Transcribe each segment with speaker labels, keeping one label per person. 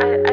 Speaker 1: I, I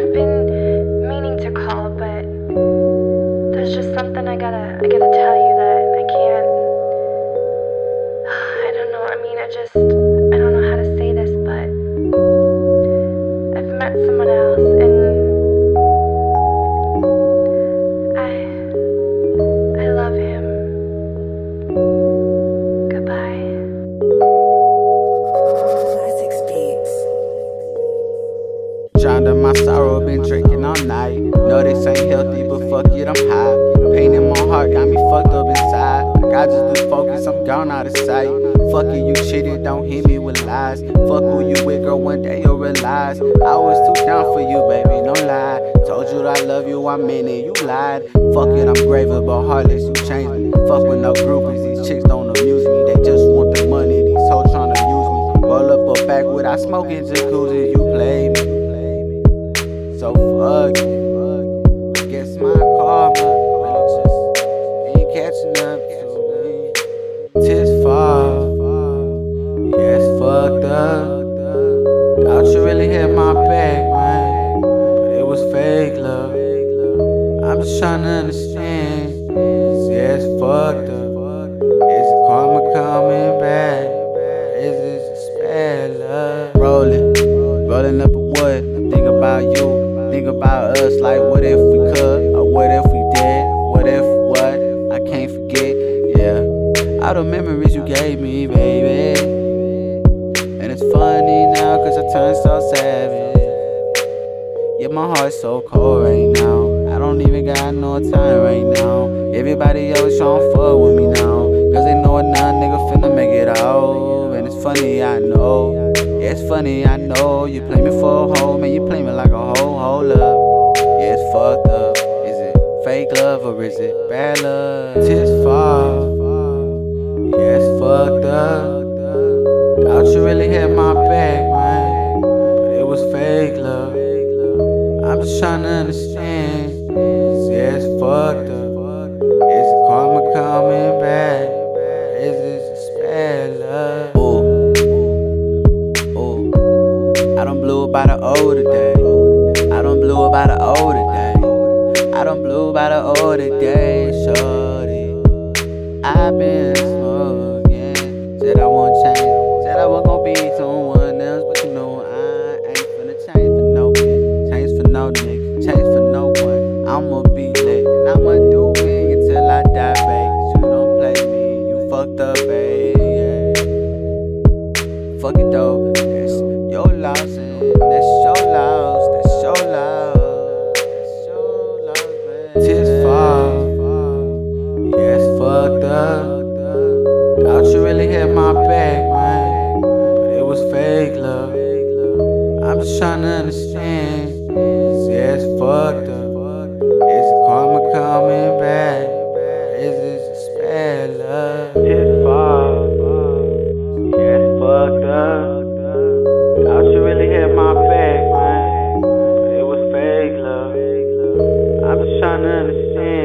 Speaker 1: sorrow, been drinking all night. No, this ain't healthy, but fuck it, I'm high. Pain in my heart got me fucked up inside. Like I just lose focus, I'm gone out of sight. Fuck it, you cheated, don't hit me with lies. Fuck who you with, girl, one day you'll realize. I was too down for you, baby, no lie. Told you I love you, I meant it, you lied. Fuck it, I'm graver, but heartless, you changed me. Fuck with no groupies, these chicks don't amuse me. They just want the money, these hoes tryna use me. Roll up a back without smoking jacuzzi, you play me. So fuck it. I guess my karma really just ain't catching up to me. Tis far, yeah, it's fucked up. Thought you really had my back, man, but it was fake love. I'm just trying to understand. Yeah, it's fucked up. Us like what if we could, or what if we did, what if what? I can't forget, yeah. All the memories you gave me, baby. And it's funny now, cause I turned so savage. Yeah, my heart's so cold right now. I don't even got no time right now. Everybody else tryna fuck with me now. Cause they know a nigga finna make it out. And it's funny, I know. Yeah, it's funny, I know. You play me for a hoe, man, you play me like a is it bad love? Tis far. It's fucked up. Thought you really had my back, man. But it was fake love. I'm just trying to understand. It's fucked up. Is karma coming back? Is it just bad love? Ooh, ooh. I don't blew about the older day. I don't blew about the older day. I don't blew by the older day, shorty. I've been smoking. Said I won't change. Said I was gonna be someone else, but you know I ain't finna change for no bitch. Change for no nigga. Change for no one. I'ma be lit and I'ma do it until I die, babe. you don't play me. You fucked up, babe. Yeah. Fuck it though. That's your loss and that's your loss. love. Thought you really hit my back, man. But it was fake love. I'm just trying to understand. Yeah, it's fucked up. Is karma coming back? Is this just bad love? It's fucked. Yeah, it's fucked up. Thought you really hit my back, man. But it was fake love. I'm just trying to understand.